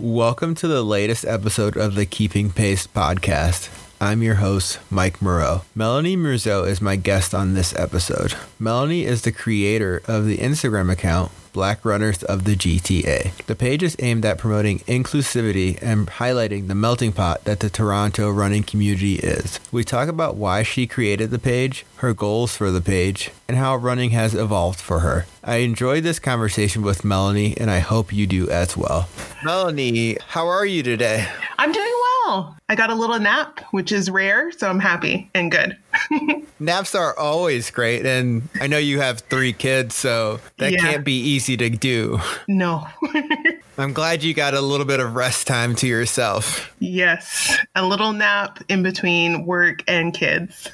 Welcome to the latest episode of the Keeping Pace podcast. I'm your host, Mike Moreau. Melanie Merzeau is my guest on this episode. Melanie is the creator of the Instagram account Black Runners of the GTA. The page is aimed at promoting inclusivity and highlighting the melting pot that the Toronto running community is. We talk about why she created the page, her goals for the page, and how running has evolved for her. I enjoyed this conversation with Melanie, and I hope you do as well. Melanie, how are you today? I'm doing well. I got a little nap, which is rare, so I'm happy and good. Naps are always great, and I know you have three kids, so that Yeah. can't be easy to do. No. I'm glad you got a little bit of rest time to yourself. yes, a little nap in between work and kids.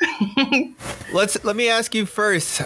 Let's let me ask you first.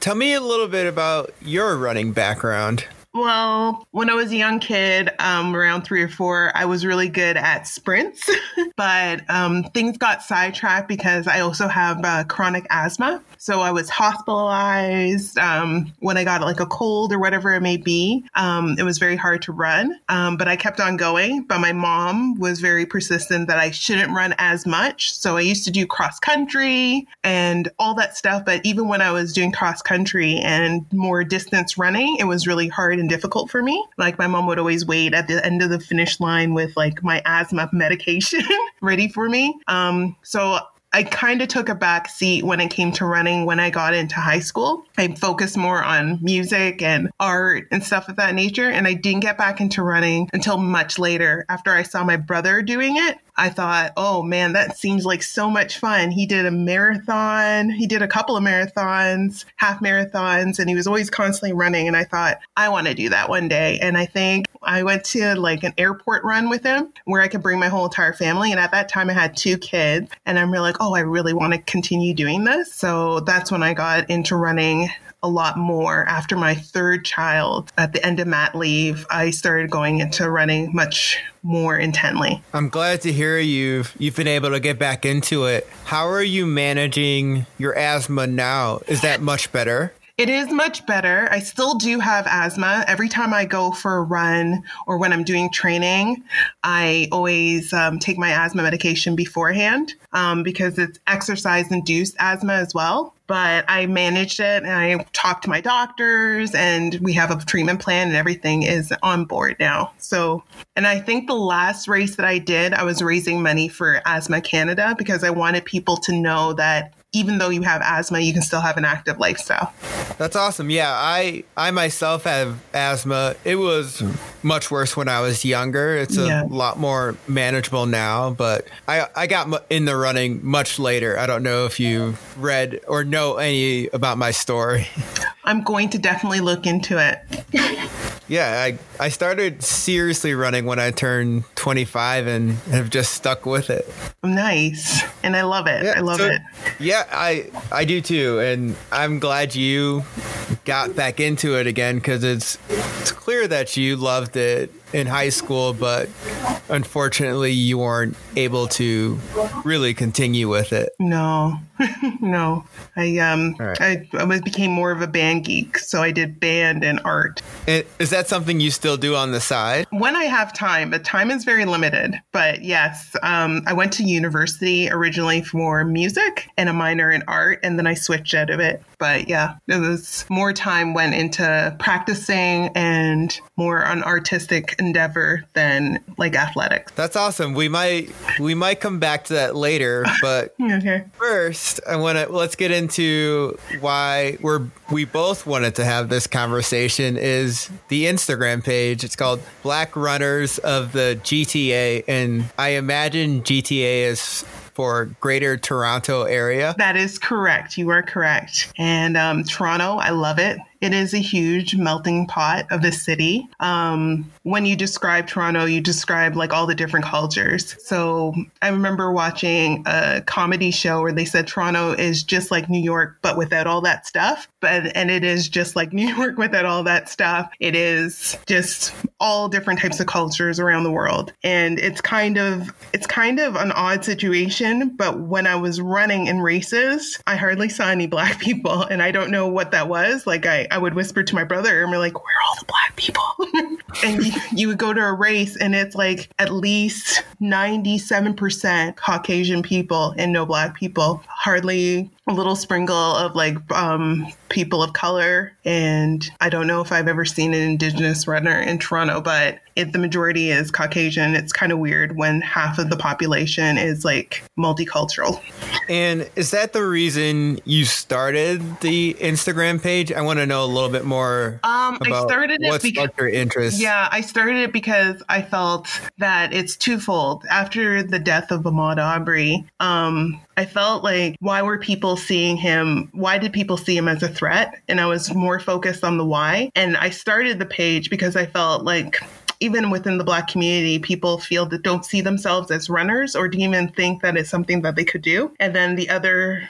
Tell me a little bit about your running background. Well, when I was a young kid, um, around three or four, I was really good at sprints, but um, things got sidetracked because I also have uh, chronic asthma. So I was hospitalized um, when I got like a cold or whatever it may be. Um, it was very hard to run, um, but I kept on going. But my mom was very persistent that I shouldn't run as much. So I used to do cross country and all that stuff. But even when I was doing cross country and more distance running, it was really hard difficult for me. Like my mom would always wait at the end of the finish line with like my asthma medication ready for me. Um, so I kind of took a back seat when it came to running when I got into high school. I focused more on music and art and stuff of that nature. And I didn't get back into running until much later after I saw my brother doing it. I thought, oh man, that seems like so much fun. He did a marathon, he did a couple of marathons, half marathons, and he was always constantly running. And I thought, I want to do that one day. And I think I went to like an airport run with him where I could bring my whole entire family. And at that time, I had two kids, and I'm really like, oh, I really want to continue doing this. So that's when I got into running a lot more after my third child at the end of mat leave i started going into running much more intently I'm glad to hear you've you've been able to get back into it. How are you managing your asthma now? Is that much better? It is much better. I still do have asthma. Every time I go for a run or when I'm doing training, I always um, take my asthma medication beforehand um, because it's exercise induced asthma as well. But I managed it and I talked to my doctors and we have a treatment plan and everything is on board now. So, and I think the last race that I did, I was raising money for Asthma Canada because I wanted people to know that even though you have asthma, you can still have an active lifestyle. That's awesome. Yeah, I I myself have asthma. It was much worse when I was younger. It's a Yeah. lot more manageable now, but I I got in the running much later. I don't know if you read or know any about my story. I'm going to definitely look into it. Yeah, I I started seriously running when I turned 25 and have just stuck with it. Nice. And I love it. I love so- it. Yeah, I I do too, and I'm glad you got back into it again because it's it's clear that you loved it in high school, but unfortunately you weren't able to really continue with it. No, no. I um right. I, I became more of a band geek, so I did band and art. I- Is that something you still do on the side? When I have time, but time is very limited. But yes, um, I went to university originally for music and a minor in art, and then I switched out of it. But yeah, it was more time went into practicing and more on artistic endeavor than like athletics. That's awesome. We might we might come back to that later, but Okay. First, I want to let's get into why we're we both wanted to have this conversation is the Instagram page. It's called Black Runners of the GTA and I imagine GTA is for Greater Toronto area. That is correct. You are correct. And um, Toronto, I love it. It is a huge melting pot of a city. Um, when you describe Toronto, you describe like all the different cultures. So I remember watching a comedy show where they said Toronto is just like New York, but without all that stuff. But and it is just like New York without all that stuff. It is just all different types of cultures around the world, and it's kind of it's kind of an odd situation. But when I was running in races, I hardly saw any black people, and I don't know what that was. Like I I would whisper to my brother and we're like, where are all the black people? and you, would go to a race and it's like at least 97% Caucasian people and no black people. Hardly a little sprinkle of like um, people of color. And I don't know if I've ever seen an indigenous runner in Toronto, but if the majority is Caucasian. It's kind of weird when half of the population is like multicultural. And is that the reason you started the Instagram page? I want to know a little bit more. Um, I started it what because your interest. Yeah, I started it because I felt that it's twofold. After the death of Ahmaud Arbery, um, I felt like why were people seeing him? Why did people see him as a threat? And I was more focused on the why. And I started the page because I felt like even within the black community, people feel that don't see themselves as runners or even think that it's something that they could do. And then the other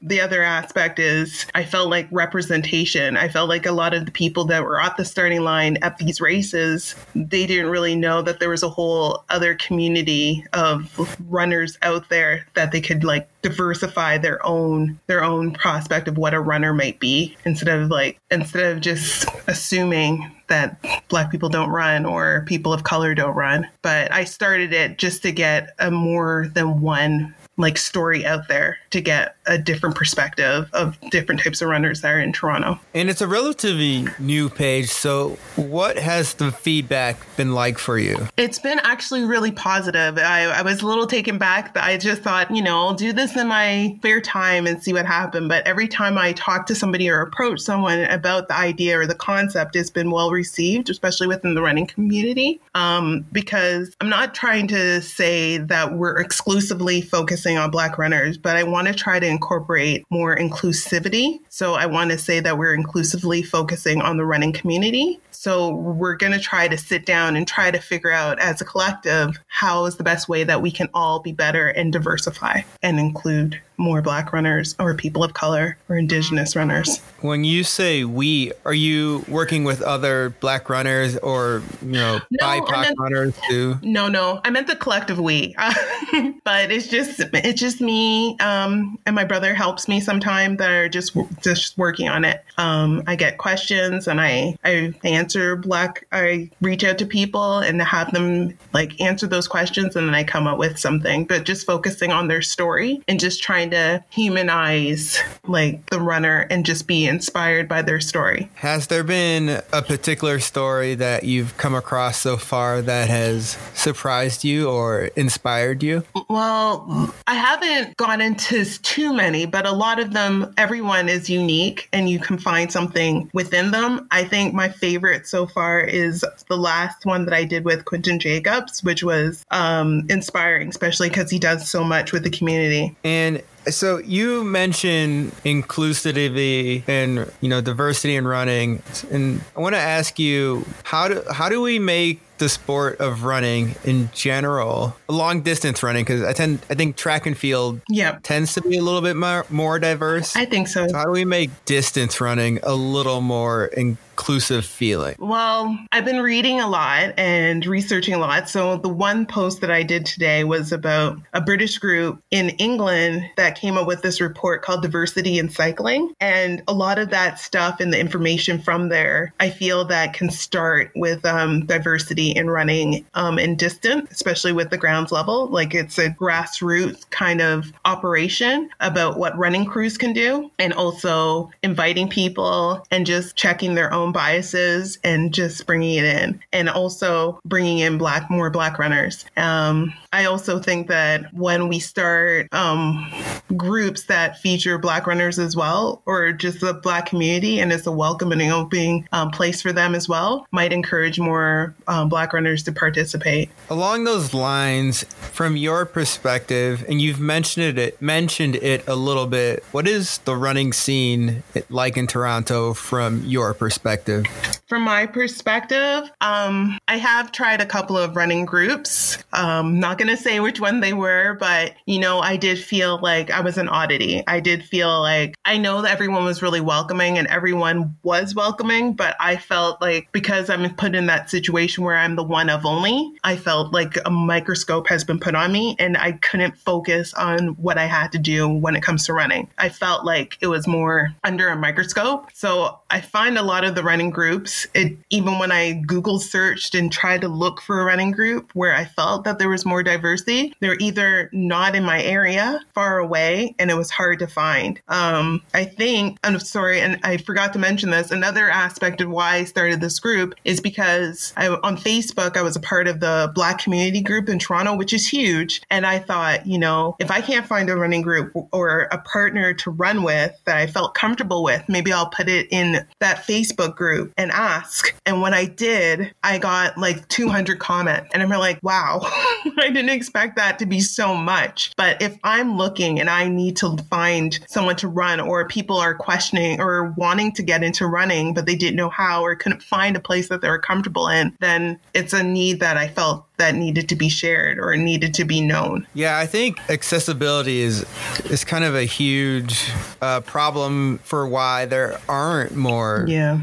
the other aspect is I felt like representation. I felt like a lot of the people that were at the starting line at these races, they didn't really know that there was a whole other community of runners out there that they could like diversify their own their own prospect of what a runner might be instead of like instead of just assuming that black people don't run or people of color don't run. But I started it just to get a more than one like story out there to get a different perspective of different types of runners that are in Toronto. And it's a relatively new page. So, what has the feedback been like for you? It's been actually really positive. I, I was a little taken back. That I just thought, you know, I'll do this in my spare time and see what happens. But every time I talk to somebody or approach someone about the idea or the concept, it's been well received, especially within the running community. Um, because I'm not trying to say that we're exclusively focusing on Black runners, but I want to try to incorporate more inclusivity. So I want to say that we're inclusively focusing on the running community. So we're going to try to sit down and try to figure out as a collective how is the best way that we can all be better and diversify and include more black runners or people of color or indigenous runners. When you say we, are you working with other black runners or, you know, no, BIPOC meant, runners too? No, no. I meant the collective we. but it's just it's just me um, and my brother helps me sometimes that are just just working on it. Um, I get questions and I I answer black I reach out to people and have them like answer those questions and then I come up with something, but just focusing on their story and just trying trying to humanize like the runner and just be inspired by their story. Has there been a particular story that you've come across so far that has surprised you or inspired you? Well, I haven't gone into too many, but a lot of them, everyone is unique and you can find something within them. I think my favorite so far is the last one that I did with Quentin Jacobs, which was um, inspiring, especially because he does so much with the community. And so you mentioned inclusivity and you know diversity in running, and I want to ask you how do how do we make the sport of running in general, long distance running, because I tend I think track and field yep. tends to be a little bit more, more diverse. I think so. so. How do we make distance running a little more inclusive feeling? Well, I've been reading a lot and researching a lot. So the one post that I did today was about a British group in England that came up with this report called Diversity in Cycling. And a lot of that stuff and the information from there, I feel that can start with um, diversity in running um, distance, especially with the grounds level. Like it's a grassroots kind of operation about what running crews can do and also inviting people and just checking their own own biases and just bringing it in and also bringing in black more black runners um, i also think that when we start um, groups that feature black runners as well or just the black community and it's a welcoming and opening um, place for them as well might encourage more um, black runners to participate along those lines from your perspective and you've mentioned it mentioned it a little bit what is the running scene like in toronto from your perspective? From my perspective, um, I have tried a couple of running groups. Um, going to say which one they were, but you know, I did feel like I was an oddity. I did feel like I know that everyone was really welcoming and everyone was welcoming, but I felt like because I'm put in that situation where I'm the one of only, I felt like a microscope has been put on me and I couldn't focus on what I had to do when it comes to running. I felt like it was more under a microscope. So I find a lot of the running groups, it even when I Google searched and tried to look for a running group where I felt that there was more diversity, they're either not in my area, far away, and it was hard to find. Um, I think, I'm sorry, and I forgot to mention this. Another aspect of why I started this group is because I, on Facebook, I was a part of the Black community group in Toronto, which is huge. And I thought, you know, if I can't find a running group or a partner to run with that I felt comfortable with, maybe I'll put it in that Facebook group and ask. And when I did, I got like 200 comments. And I'm like, wow, I didn't expect that to be so much. But if I'm looking and I need to find someone to run, or people are questioning or wanting to get into running, but they didn't know how or couldn't find a place that they were comfortable in, then it's a need that I felt that needed to be shared or needed to be known. Yeah, I think accessibility is is kind of a huge uh, problem for why there aren't more, yeah,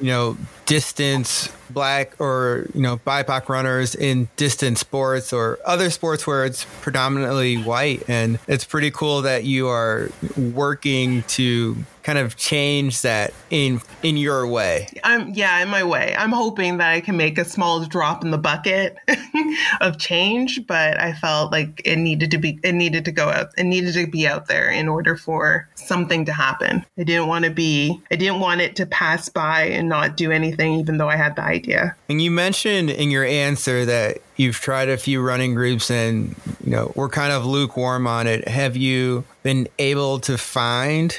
you know, distance black or you know BIPOC runners in distance sports or other sports where it's predominantly white, and it's pretty cool that you are working to kind of change that in in your way. I'm yeah, in my way. I'm hoping that I can make a small drop in the bucket of change, but I felt like it needed to be it needed to go out. It needed to be out there in order for something to happen. I didn't want to be I didn't want it to pass by and not do anything even though I had the idea. And you mentioned in your answer that you've tried a few running groups and you know we're kind of lukewarm on it. Have you been able to find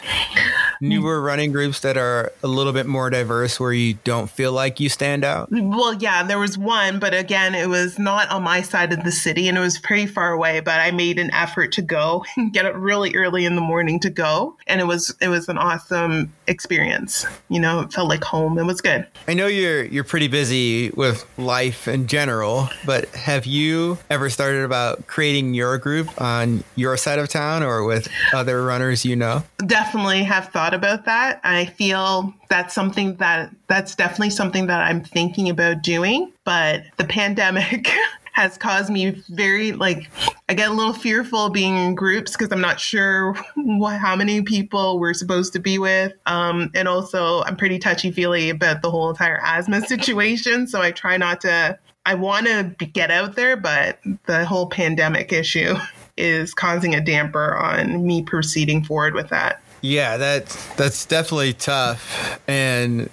Mm-hmm. newer running groups that are a little bit more diverse where you don't feel like you stand out? Well, yeah, there was one, but again, it was not on my side of the city and it was pretty far away, but I made an effort to go and get up really early in the morning to go. And it was it was an awesome experience. You know, it felt like home. It was good. I know you're you're pretty busy with life in general, but have you ever started about creating your group on your side of town or with other runners you know? Definitely have thought about that. I feel that's something that that's definitely something that I'm thinking about doing, but the pandemic has caused me very like I get a little fearful being in groups because I'm not sure what, how many people we're supposed to be with, um, and also I'm pretty touchy feely about the whole entire asthma situation. So I try not to. I want to get out there, but the whole pandemic issue is causing a damper on me proceeding forward with that. Yeah, that's that's definitely tough and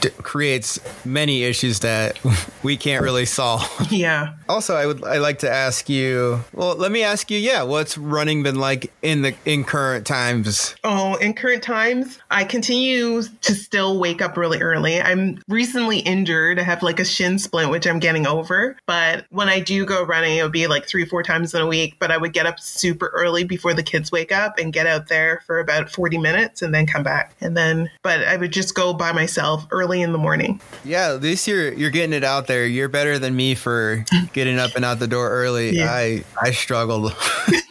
d- creates many issues that we can't really solve. Yeah. Also, I would I like to ask you. Well, let me ask you. Yeah, what's running been like in the in current times? Oh, in current times, I continue to still wake up really early. I'm recently injured. I have like a shin splint, which I'm getting over. But when I do go running, it would be like three, four times in a week. But I would get up super early before the kids wake up and get out there for about 40 minutes and then come back. And then, but I would just go by myself early in the morning. Yeah, at least you're you're getting it out there. You're better than me for getting up and out the door early. Yeah. I I struggled.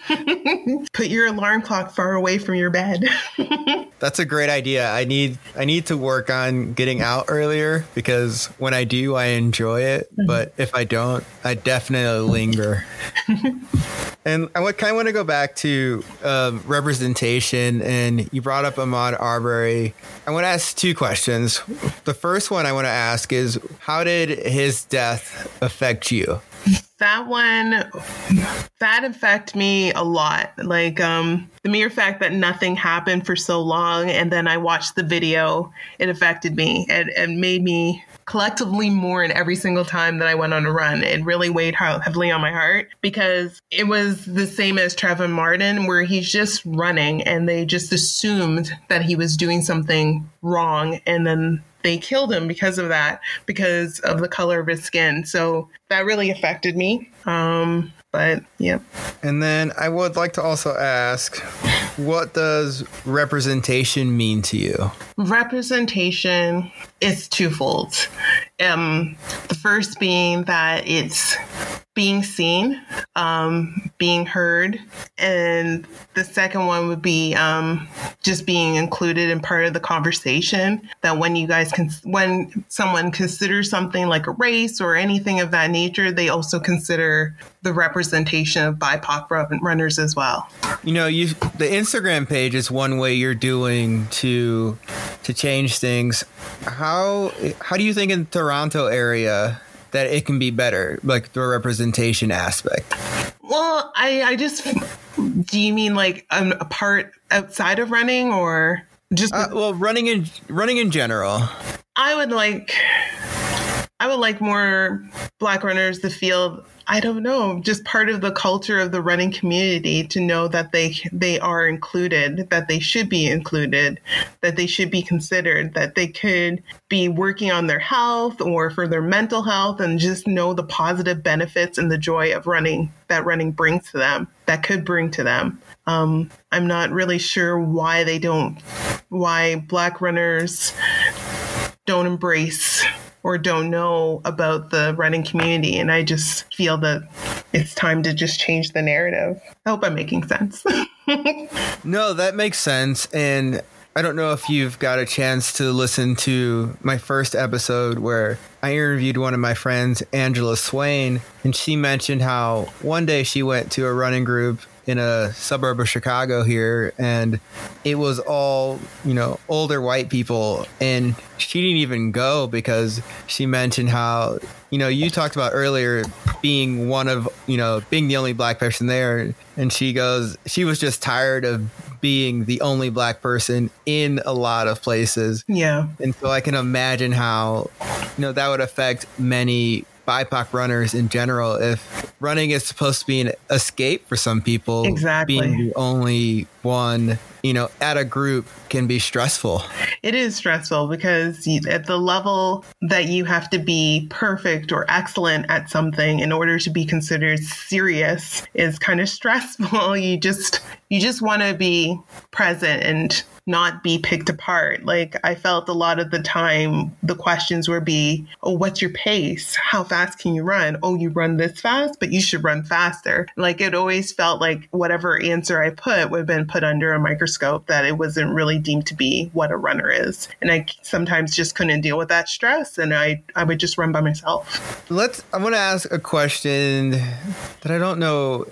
Put your alarm clock far away from your bed. That's a great idea. I need I need to work on getting out earlier because when I do, I enjoy it. But if I don't, I definitely linger. and I would kind of want to go back to uh, representation. And you brought up Ahmaud Arbery. I want to ask two questions. The first one I want to ask is, how did his death affect you? That one that affected me a lot. Like um the mere fact that nothing happened for so long and then i watched the video it affected me. It, it made me collectively mourn every single time that i went on a run. It really weighed heavily on my heart because it was the same as Trayvon Martin where he's just running and they just assumed that he was doing something wrong and then they killed him because of that, because of the color of his skin. So that really affected me. Um, but yeah. And then I would like to also ask what does representation mean to you? Representation is twofold. Um, the first being that it's being seen, um, being heard, and the second one would be um, just being included in part of the conversation. That when you guys can, when someone considers something like a race or anything of that nature, they also consider the representation of BIPOC runners as well. You know, you the Instagram page is one way you're doing to to change things. How how do you think in Toronto area that it can be better, like the representation aspect? Well, I, I just do you mean like um, a part outside of running or just uh, well running in running in general? I would like I would like more black runners to feel I don't know, just part of the culture of the running community to know that they they are included, that they should be included, that they should be considered, that they could be working on their health or for their mental health and just know the positive benefits and the joy of running that running brings to them, that could bring to them. Um, I'm not really sure why they don't, why black runners don't embrace or don't know about the running community. And I just feel that it's time to just change the narrative. I hope I'm making sense. no, that makes sense. And I don't know if you've got a chance to listen to my first episode where I interviewed one of my friends, Angela Swain, and she mentioned how one day she went to a running group in a suburb of Chicago here, and it was all, you know, older white people. And she didn't even go because she mentioned how, you know, you talked about earlier being one of, you know, being the only black person there. And she goes, she was just tired of being the only black person in a lot of places. Yeah. And so I can imagine how, you know, that would affect many BIPOC runners in general. If running is supposed to be an escape for some people, exactly. being the only one, you know, at a group can be stressful. It is stressful because at the level that you have to be perfect or excellent at something in order to be considered serious is kind of stressful. You just you just want to be present and not be picked apart. Like I felt a lot of the time the questions would be, "Oh, what's your pace? How fast can you run? Oh, you run this fast, but you should run faster." Like it always felt like whatever answer I put would have been put under a microscope that it wasn't really deemed to be what a runner is. And I sometimes just couldn't deal with that stress and I I would just run by myself. Let's I want to ask a question that I don't know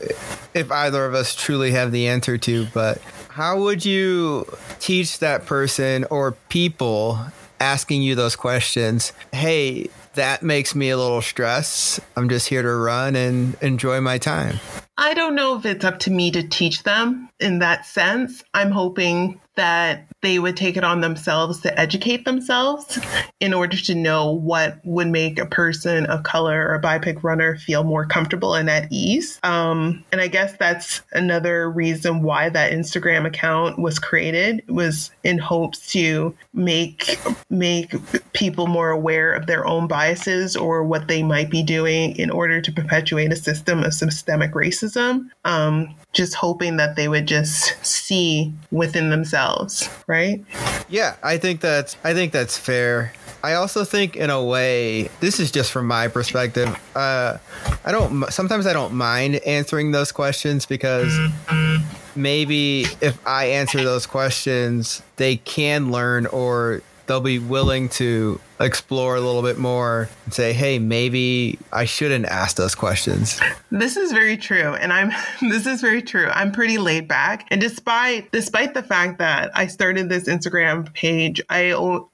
if either of us truly have the answer to, but how would you teach that person or people asking you those questions? Hey, that makes me a little stressed. I'm just here to run and enjoy my time. I don't know if it's up to me to teach them in that sense. I'm hoping that they would take it on themselves to educate themselves in order to know what would make a person of color or a BIPOC runner feel more comfortable and at ease. Um, and I guess that's another reason why that Instagram account was created was in hopes to make make people more aware of their own biases or what they might be doing in order to perpetuate a system of systemic racism. Um, just hoping that they would just see within themselves, right? Yeah, I think that's I think that's fair. I also think in a way, this is just from my perspective. Uh, I don't sometimes I don't mind answering those questions because maybe if I answer those questions, they can learn or they'll be willing to explore a little bit more and say, hey, maybe I shouldn't ask those questions. This is very true. And I'm this is very true. I'm pretty laid back. And despite despite the fact that I started this Instagram page, I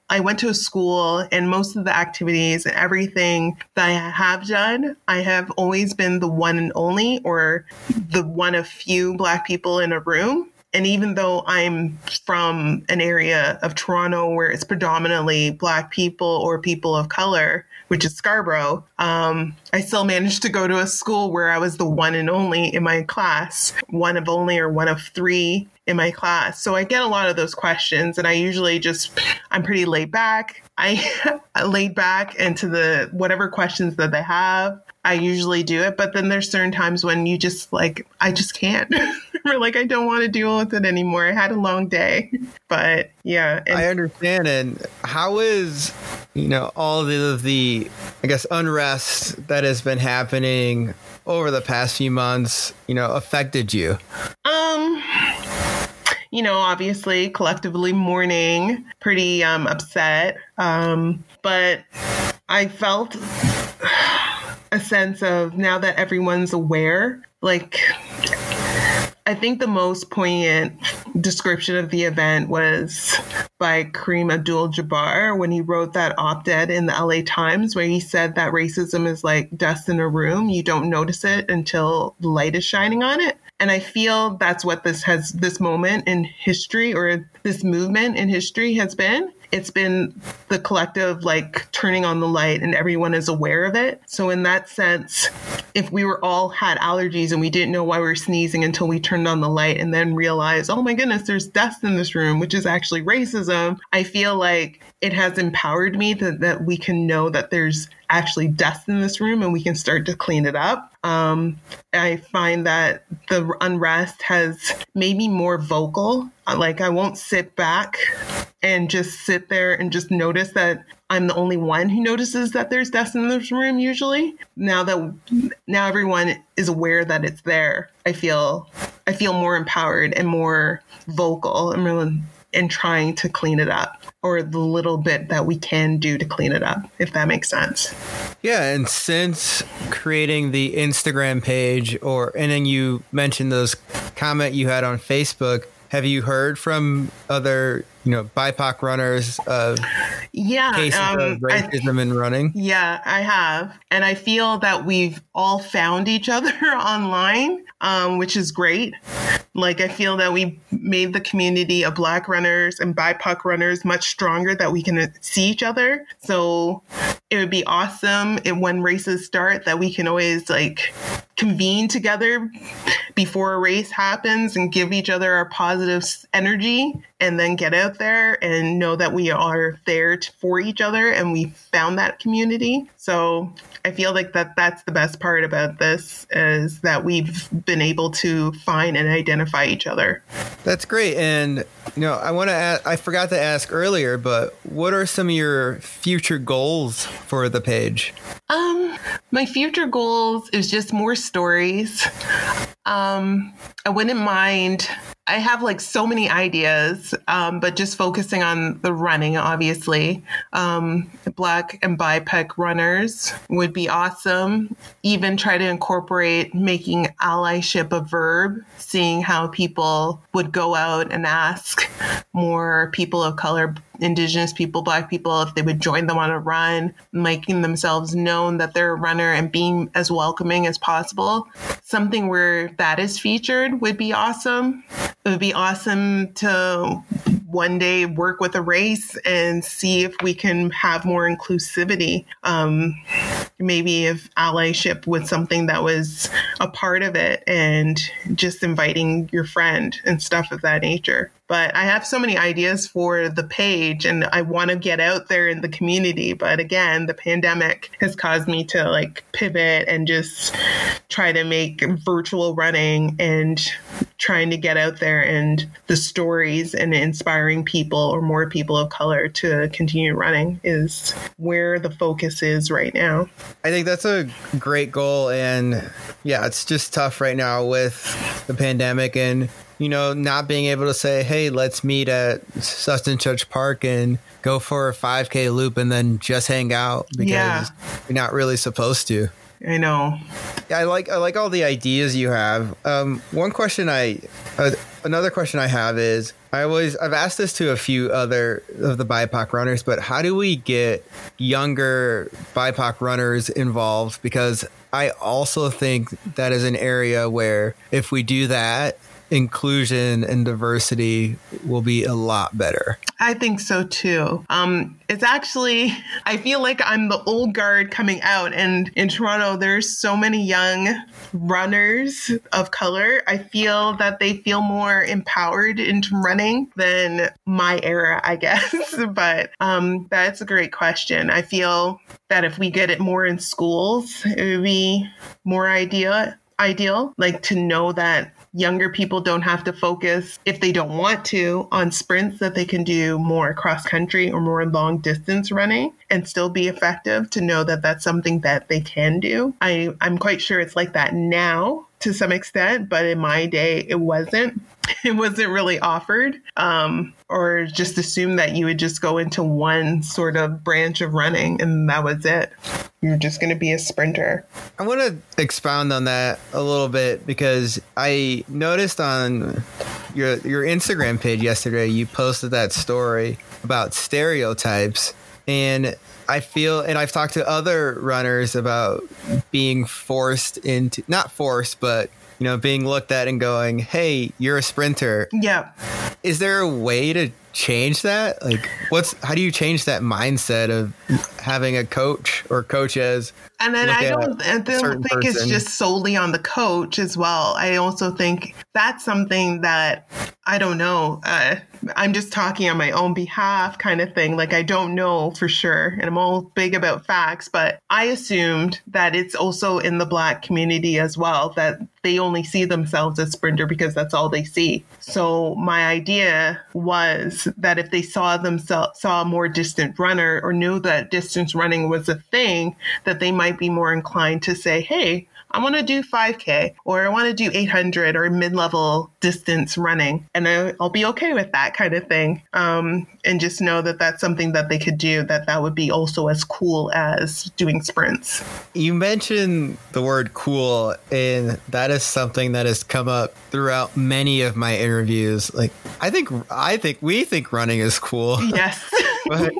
I went to a school and most of the activities and everything that I have done, I have always been the one and only or the one of few black people in a room. And even though I'm from an area of Toronto where it's predominantly Black people or people of color, which is Scarborough, um, I still managed to go to a school where I was the one and only in my class, one of only or one of three in my class. So I get a lot of those questions, and I usually just, I'm pretty laid back. I laid back into the whatever questions that they have. I usually do it, but then there's certain times when you just like, I just can't. or like, I don't want to deal with it anymore. I had a long day. But yeah. And- I understand. And how is, you know, all the, the, I guess, unrest that has been happening over the past few months, you know, affected you? Um, you know, obviously collectively mourning, pretty um, upset. Um, but I felt a sense of now that everyone's aware, like I think the most poignant description of the event was by Kareem Abdul Jabbar when he wrote that op ed in the LA Times, where he said that racism is like dust in a room. You don't notice it until the light is shining on it. And I feel that's what this has, this moment in history or this movement in history has been it's been the collective like turning on the light and everyone is aware of it. So in that sense, if we were all had allergies and we didn't know why we were sneezing until we turned on the light and then realized, oh my goodness, there's dust in this room, which is actually racism. I feel like it has empowered me that, that we can know that there's actually dust in this room and we can start to clean it up. Um, I find that the unrest has made me more vocal. Like, I won't sit back and just sit there and just notice that I'm the only one who notices that there's dust in this room usually. Now that now everyone is aware that it's there, I feel I feel more empowered and more vocal and really and trying to clean it up or the little bit that we can do to clean it up, if that makes sense. Yeah, and since creating the Instagram page or and then you mentioned those comment you had on Facebook, have you heard from other you know BIPOC runners of yeah cases um, of racism in running? Yeah, I have, and I feel that we've all found each other online, um, which is great. Like I feel that we made the community of Black runners and BIPOC runners much stronger. That we can see each other. So it would be awesome if when races start that we can always like convene together before a race happens and give each other our positive energy and then get out there and know that we are there for each other and we found that community. So I feel like that that's the best part about this is that we've been able to find and identify each other. That's great. And you know, I want to ask, I forgot to ask earlier, but what are some of your future goals for the page? Um, my future goals is just more stories. Um, I wouldn't mind I have like so many ideas, um, but just focusing on the running, obviously. Um, black and BIPOC runners would be awesome. Even try to incorporate making allyship a verb, seeing how people would go out and ask more people of color, indigenous people, black people, if they would join them on a run, making themselves known that they're a runner and being as welcoming as possible. Something where that is featured would be awesome. It would be awesome to one day work with a race and see if we can have more inclusivity. Um, maybe if allyship was something that was a part of it and just inviting your friend and stuff of that nature. But I have so many ideas for the page and I want to get out there in the community. But again, the pandemic has caused me to like pivot and just try to make virtual running and trying to get out there and the stories and inspiring people or more people of color to continue running is where the focus is right now. I think that's a great goal. And yeah, it's just tough right now with the pandemic and you know, not being able to say, hey, let's meet at such Church park and go for a 5K loop and then just hang out because yeah. you're not really supposed to. I know. I like I like all the ideas you have. Um, one question I, uh, another question I have is I always I've asked this to a few other of the BIPOC runners, but how do we get younger BIPOC runners involved? Because I also think that is an area where if we do that, inclusion and diversity will be a lot better. I think so too. Um, it's actually, I feel like I'm the old guard coming out, and in Toronto, there's so many young runners of color. I feel that they feel more empowered into running than my era, I guess. but um, that's a great question. I feel that if we get it more in schools, it would be more ideal ideal like to know that younger people don't have to focus if they don't want to on sprints that they can do more cross country or more long distance running and still be effective to know that that's something that they can do. I i'm quite sure it's like that now to some extent but in my day it wasn't. It wasn't really offered um, or just assume that you would just go into one sort of branch of running and that was it. You're just going to be a sprinter. I want to expound on that a little bit because I noticed on your your Instagram page yesterday you posted that story about stereotypes and I feel and I've talked to other runners about being forced into not forced but you know being looked at and going hey you're a sprinter. Yeah. Is there a way to change that like what's how do you change that mindset of having a coach or coaches and then I don't, I don't think it's just solely on the coach as well. I also think that's something that I don't know. Uh, I'm just talking on my own behalf, kind of thing. Like I don't know for sure, and I'm all big about facts, but I assumed that it's also in the Black community as well that they only see themselves as sprinter because that's all they see. So my idea was that if they saw themselves saw a more distant runner or knew that distance running was a thing, that they might be more inclined to say, "Hey, I want to do 5K or I want to do 800 or mid level distance running. And I, I'll be okay with that kind of thing. Um, and just know that that's something that they could do, that that would be also as cool as doing sprints. You mentioned the word cool, and that is something that has come up throughout many of my interviews. Like, I think, I think we think running is cool, Yes. but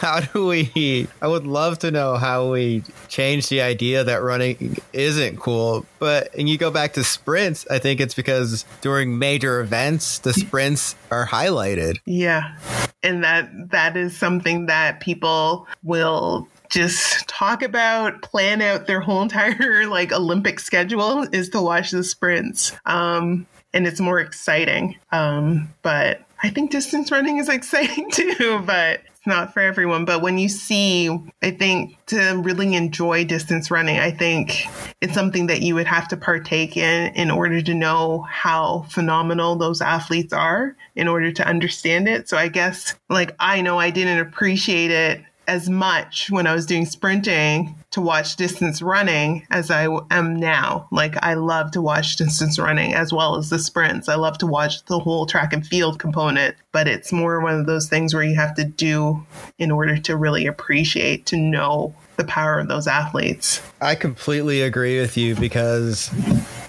how do we? I would love to know how we change the idea that running isn't cool. But, and you go back to sprints, I think it's because during major events, the sprints are highlighted. Yeah. And that that is something that people will just talk about, plan out their whole entire like Olympic schedule is to watch the sprints. Um and it's more exciting. Um but I think distance running is exciting too, but it's not for everyone. But when you see, I think to really enjoy distance running, I think it's something that you would have to partake in in order to know how phenomenal those athletes are in order to understand it. So I guess like I know I didn't appreciate it as much when I was doing sprinting to watch distance running as I am now. Like I love to watch distance running as well as the sprints. I love to watch the whole track and field component, but it's more one of those things where you have to do in order to really appreciate to know the power of those athletes. I completely agree with you because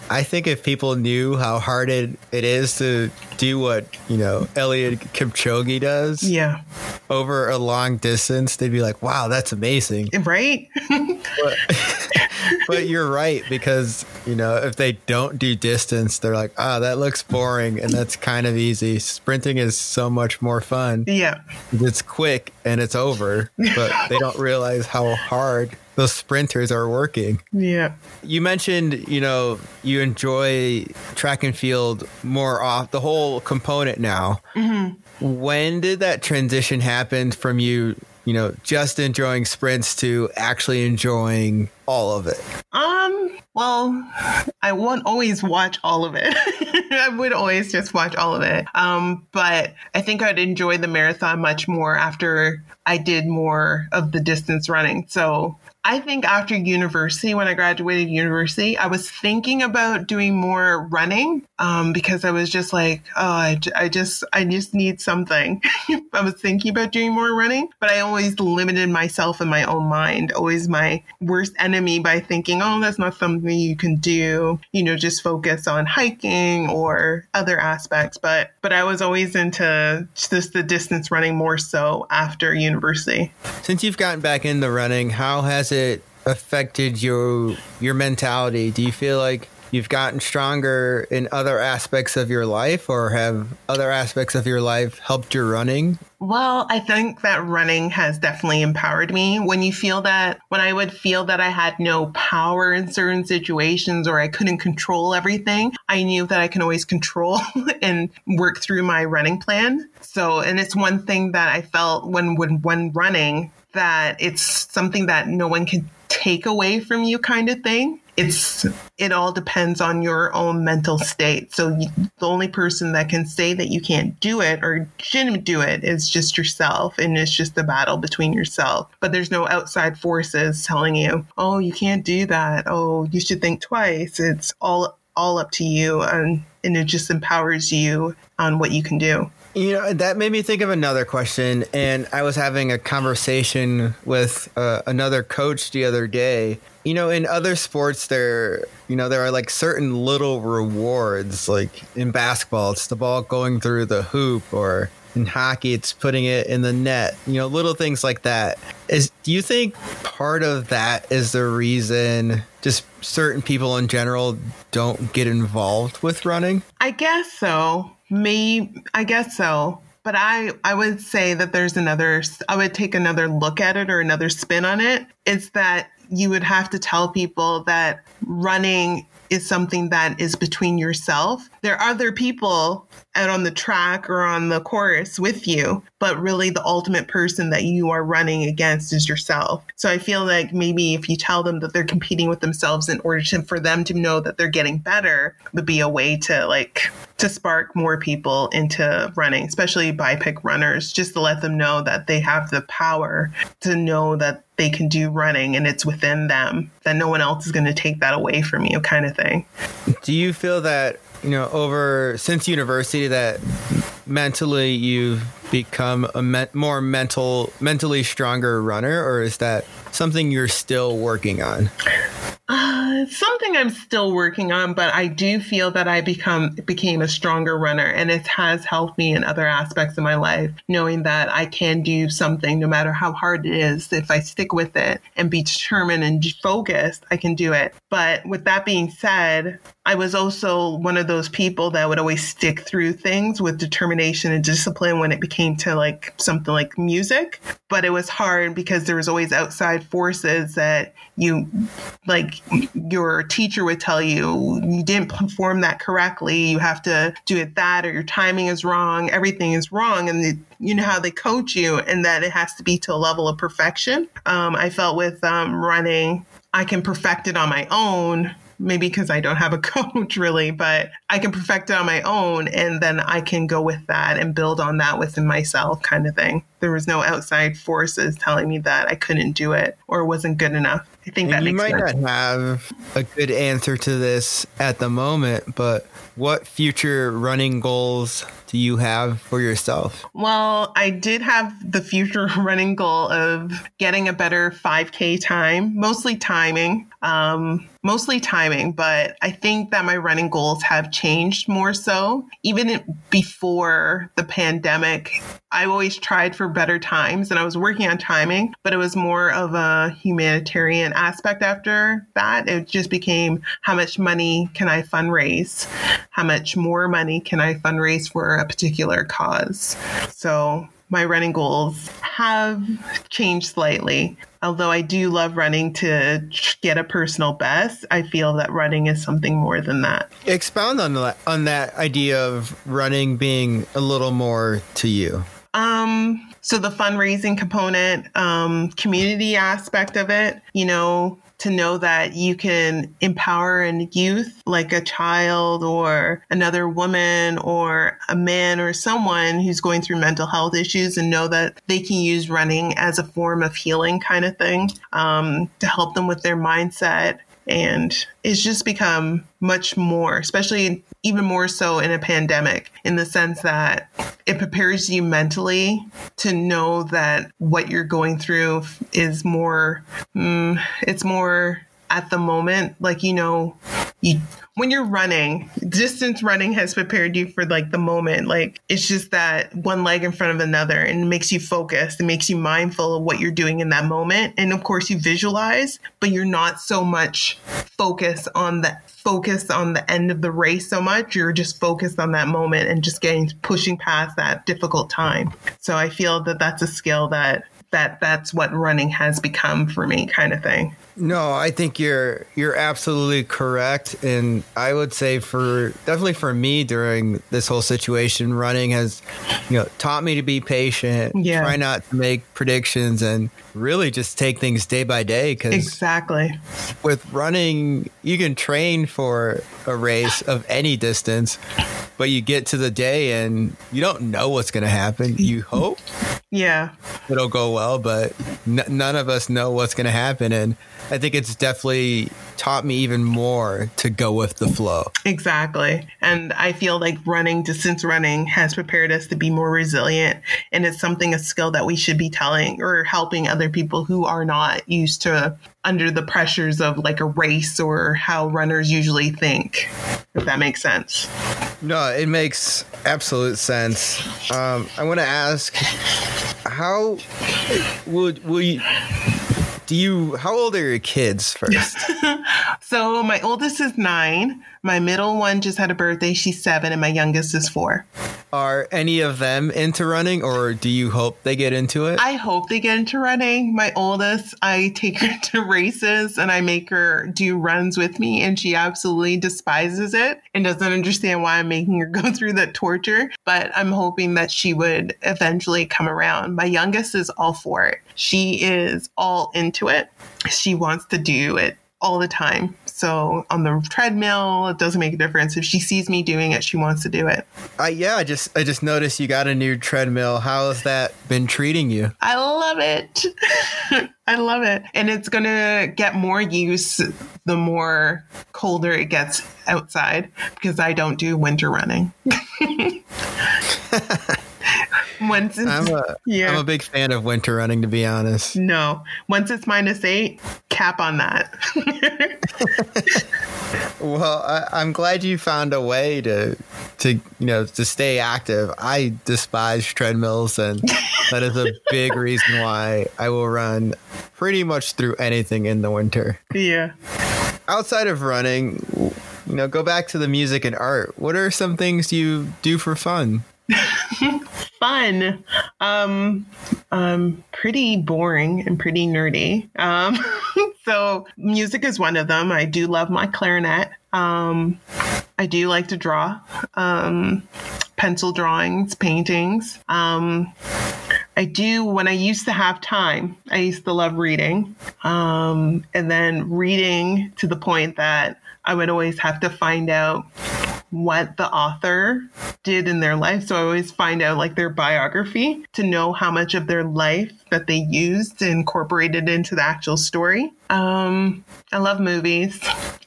I think if people knew how hard it, it is to do what, you know, Eliud Kipchoge does Yeah. over a long distance, they'd be like, wow, that's amazing. Right? But, you're right because, you know, if they don't do distance, they're like, ah, that looks boring and that's kind of easy. Sprinting is so much more fun. yeah. It's quick and it's over, but they don't realize how hard those sprinters are working. Yeah. You mentioned, you know, you enjoy track and field more off the whole component now. When did that transition happen from you, you know, just enjoying sprints to actually enjoying all of it? Um, well, I won't always watch all of it. I would always just watch all of it. Um, but I think I'd enjoy the marathon much more after I did more of the distance running. So I think after university, when I graduated university, I was thinking about doing more running um, because I was just like, oh, I, I just, I just need something. I was thinking about doing more running, but I always limited myself in my own mind, always my worst enemy by thinking, oh, that's not something you can do. You know, just focus on hiking or other aspects. But, but I was always into just the distance running more so after university. Since you've gotten back into running, how has it affected your your mentality? Do you feel like you've gotten stronger in other aspects of your life, or have other aspects of your life helped your running? Well, I think that running has definitely empowered me. When you feel that, when I would feel that I had no power in certain situations or I couldn't control everything, I knew that I can always control and work through my running plan. So, and it's one thing that I felt when, when, when running that it's something that no one can take away from you kind of thing. It's it all depends on your own mental state. So you, the only person that can say that you can't do it or shouldn't do it is just yourself and it's just the battle between yourself. But there's no outside forces telling you oh you can't do that. Oh you should think twice. It's all all up to you and and it just empowers you on what you can do you know, that made me think of another question. And I was having a conversation with uh, another coach the other day. You know, in other sports, there, you know, there are like certain little rewards. Like in basketball, it's the ball going through the hoop, or in hockey, it's putting it in the net. You know, little things like that. Is do you think part of that is the reason just certain people in general don't get involved with running? I guess so. Me, I guess so. But I, I would say that there's another, I would take another look at it or another spin on it. It's that you would have to tell people that running is something that is between yourself. There are other people out on the track or on the course with you, but really the ultimate person that you are running against is yourself. So I feel like maybe if you tell them that they're competing with themselves in order to for them to know that they're getting better would be a way to like to spark more people into running, especially BIPOC runners, just to let them know that they have the power to know that they can do running and it's within them, that no one else is going to take that away from you, kind of thing. Do you feel that you know, over since university that mentally you've become a me- more mental, mentally stronger runner, or is that something you're still working on? Uh, something I'm still working on, but I do feel that I become became a stronger runner, and it has helped me in other aspects of my life. Knowing that I can do something, no matter how hard it is, if I stick with it and be determined and focused, I can do it. But with that being said, I was also one of those people that would always stick through things with determination and discipline when it became to like something like music. But it was hard because there was always outside forces that you like your teacher would tell you you didn't perform that correctly. You have to do it that or your timing is wrong. Everything is wrong. And the, you know how they coach you and that it has to be to a level of perfection. Um, i felt with um, running i can perfect it on my own maybe because I don't have a coach really, but I can perfect it on my own and then I can go with that and build on that within myself kind of thing. There was no outside forces telling me that I couldn't do it or wasn't good enough. I think and that you might sense. not have a good answer to this at the moment, but what future running goals do you have for yourself? Well, I did have the future running goal of getting a better 5K time, mostly timing. Um, mostly timing, but I think that my running goals have changed more so. Even before the pandemic, I always tried for better times and I was working on timing, but it was more of a humanitarian aspect after that. It just became how much money can I fundraise? How much more money can I fundraise for a particular cause? So my running goals have changed slightly. Although I do love running to get a personal best, I feel that running is something more than that. Expound on that on that idea of running being a little more to you. Um, so the fundraising component, um, community aspect of it, you know, to know that you can empower a youth like a child or another woman or a man or someone who's going through mental health issues and know that they can use running as a form of healing kind of thing um, to help them with their mindset. And it's just become much more, especially even more so in a pandemic, in the sense that it prepares you mentally to know that what you're going through is more, mm, it's more at the moment, like, you know, you when you're running, distance running has prepared you for like the moment. Like it's just that one leg in front of another and it makes you focus. It makes you mindful of what you're doing in that moment. And of course you visualize, but you're not so much focused on the focus on the end of the race so much. You're just focused on that moment and just getting pushing past that difficult time. So I feel that that's a skill that that that's what running has become for me kind of thing. No, I think you're you're absolutely correct, and I would say for definitely for me during this whole situation, running has you know taught me to be patient, yeah. try not to make predictions, and really just take things day by day. Because exactly with running, you can train for a race of any distance, but you get to the day and you don't know what's going to happen. You hope, yeah, it'll go well, but n- none of us know what's going to happen, and I think it's definitely taught me even more to go with the flow. Exactly. And I feel like running, distance running, has prepared us to be more resilient. And it's something, a skill that we should be telling or helping other people who are not used to under the pressures of like a race or how runners usually think, if that makes sense. No, it makes absolute sense. Um, I want to ask how would will you do you how old are your kids first so my oldest is nine my middle one just had a birthday. She's seven, and my youngest is four. Are any of them into running, or do you hope they get into it? I hope they get into running. My oldest, I take her to races and I make her do runs with me, and she absolutely despises it and doesn't understand why I'm making her go through that torture. But I'm hoping that she would eventually come around. My youngest is all for it. She is all into it. She wants to do it all the time. So on the treadmill, it doesn't make a difference. If she sees me doing it, she wants to do it. Uh, yeah, I just I just noticed you got a new treadmill. How has that been treating you? I love it. I love it. And it's going to get more use the more colder it gets outside because I don't do winter running. Once it's, I'm a yeah. I'm a big fan of winter running to be honest. No. Once it's minus eight, cap on that. well, I, am glad you found a way to to you know to stay active. I despise treadmills and that is a big reason why I will run pretty much through anything in the winter. Yeah. Outside of running, you know, go back to the music and art. What are some things you do for fun? Fun. Um, um, pretty boring and pretty nerdy. Um, so music is one of them. I do love my clarinet. Um, I do like to draw. Um, pencil drawings, paintings. Um, I do when I used to have time. I used to love reading, um, and then reading to the point that I would always have to find out what the author did in their life. So I always find out like their biography to know how much of their life that they used and incorporated into the actual story. Um, I love movies.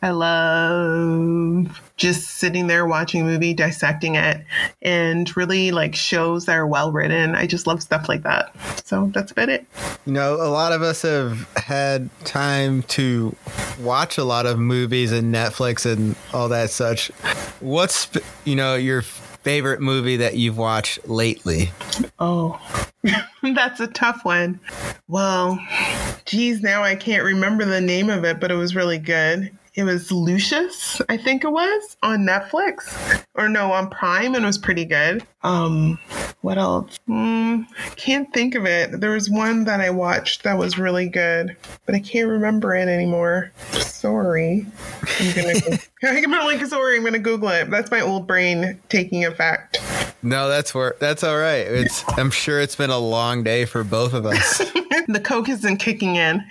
I love just sitting there watching a movie, dissecting it, and really like shows that are well written. I just love stuff like that. So that's about it. You know, a lot of us have had time to watch a lot of movies and Netflix and all that such. What's, you know, your favorite movie that you've watched lately? Oh, that's a tough one. Well, geez, now I can't remember the name of it, but it was really good it was Lucius, I think it was, on Netflix or no, on Prime, and it was pretty good. Um, what else? Mm, can't think of it. There was one that I watched that was really good, but I can't remember it anymore. Sorry. I'm gonna. I'm like sorry. I'm gonna Google it. That's my old brain taking effect. No, that's where that's all right. It's. I'm sure it's been a long day for both of us. the coke isn't kicking in.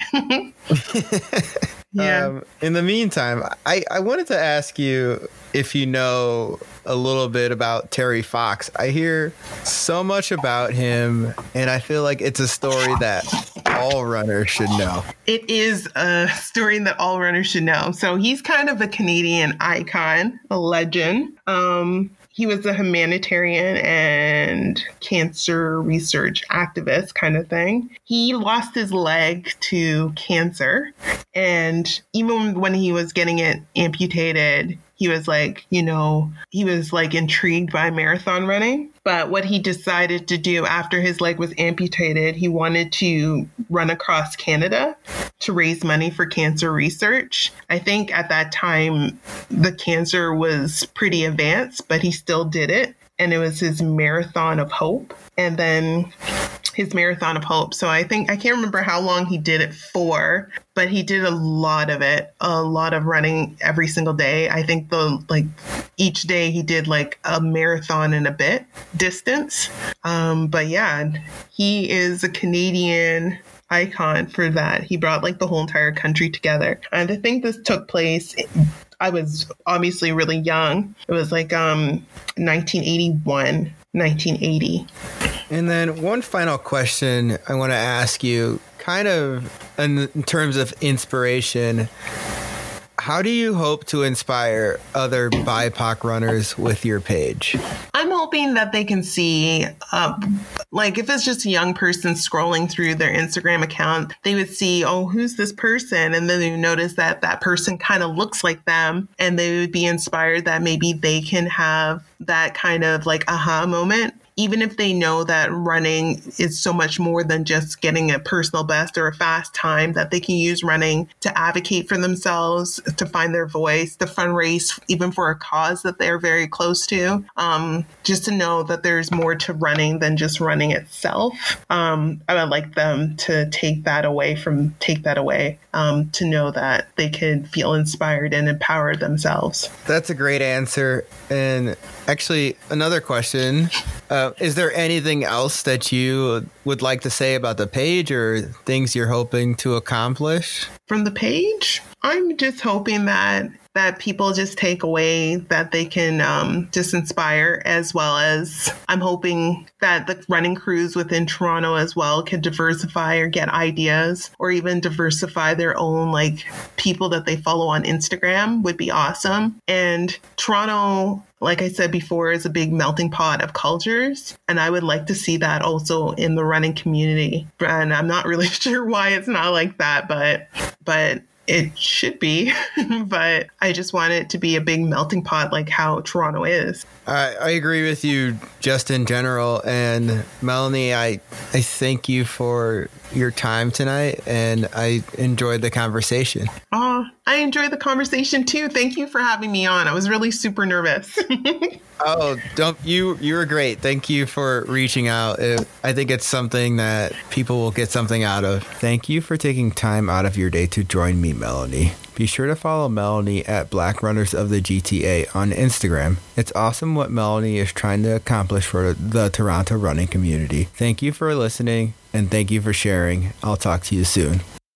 Yeah. Um, in the meantime, I, I wanted to ask you if you know a little bit about Terry Fox. I hear so much about him, and I feel like it's a story that all runners should know. It is a story that all runners should know. So he's kind of a Canadian icon, a legend. Um, he was a humanitarian and cancer research activist kind of thing. He lost his leg to cancer. And even when he was getting it amputated, he was like, you know, he was like intrigued by marathon running. But what he decided to do after his leg was amputated, he wanted to run across Canada to raise money for cancer research. I think at that time, the cancer was pretty advanced, but he still did it. And it was his marathon of hope. And then his marathon of hope. So I think I can't remember how long he did it for, but he did a lot of it, a lot of running every single day. I think the like each day he did like a marathon and a bit distance. Um, but yeah, he is a Canadian icon for that. He brought like the whole entire country together. And I think this took place I was obviously really young. It was like um 1981, 1980. And then one final question I want to ask you, kind of in, terms of inspiration. How do you hope to inspire other BIPOC runners with your page? I'm hoping that they can see, uh, like, if it's just a young person scrolling through their Instagram account, they would see, oh, who's this person? And then they notice that that person kind of looks like them, and they would be inspired that maybe they can have that kind of like aha moment even if they know that running is so much more than just getting a personal best or a fast time, that they can use running to advocate for themselves, to find their voice, to fundraise even for a cause that they're very close to. Um, just to know that there's more to running than just running itself. Um, I would like them to take that away from take that away um, to know that they could feel inspired and empowered themselves. That's a great answer. And actually, another question. Uh, is there anything else that you would like to say about the page or things you're hoping to accomplish? From the page, I'm just hoping that that people just take away that they can um, just inspire, as well as I'm hoping that the running crews within Toronto as well can diversify or get ideas or even diversify their own like people that they follow on Instagram would be awesome. And Toronto like I said before, is a big melting pot of cultures. And I would like to see that also in the running community. And I'm not really sure why it's not like that, but but it should be, but I just want it to be a big melting pot like how Toronto is. I, I agree with you just in general. And Melanie, I, I thank you for your time tonight and I enjoyed the conversation. Oh, I enjoyed the conversation too. Thank you for having me on. I was really super nervous. oh, don't you you were great. Thank you for reaching out. It, I think it's something that people will get something out of. Thank you for taking time out of your day to join me, Melanie. Be sure to follow Melanie at Black Runners of the GTA on Instagram. It's awesome what Melanie is trying to accomplish for the Toronto running community. Thank you for listening and thank you for sharing. I'll talk to you soon.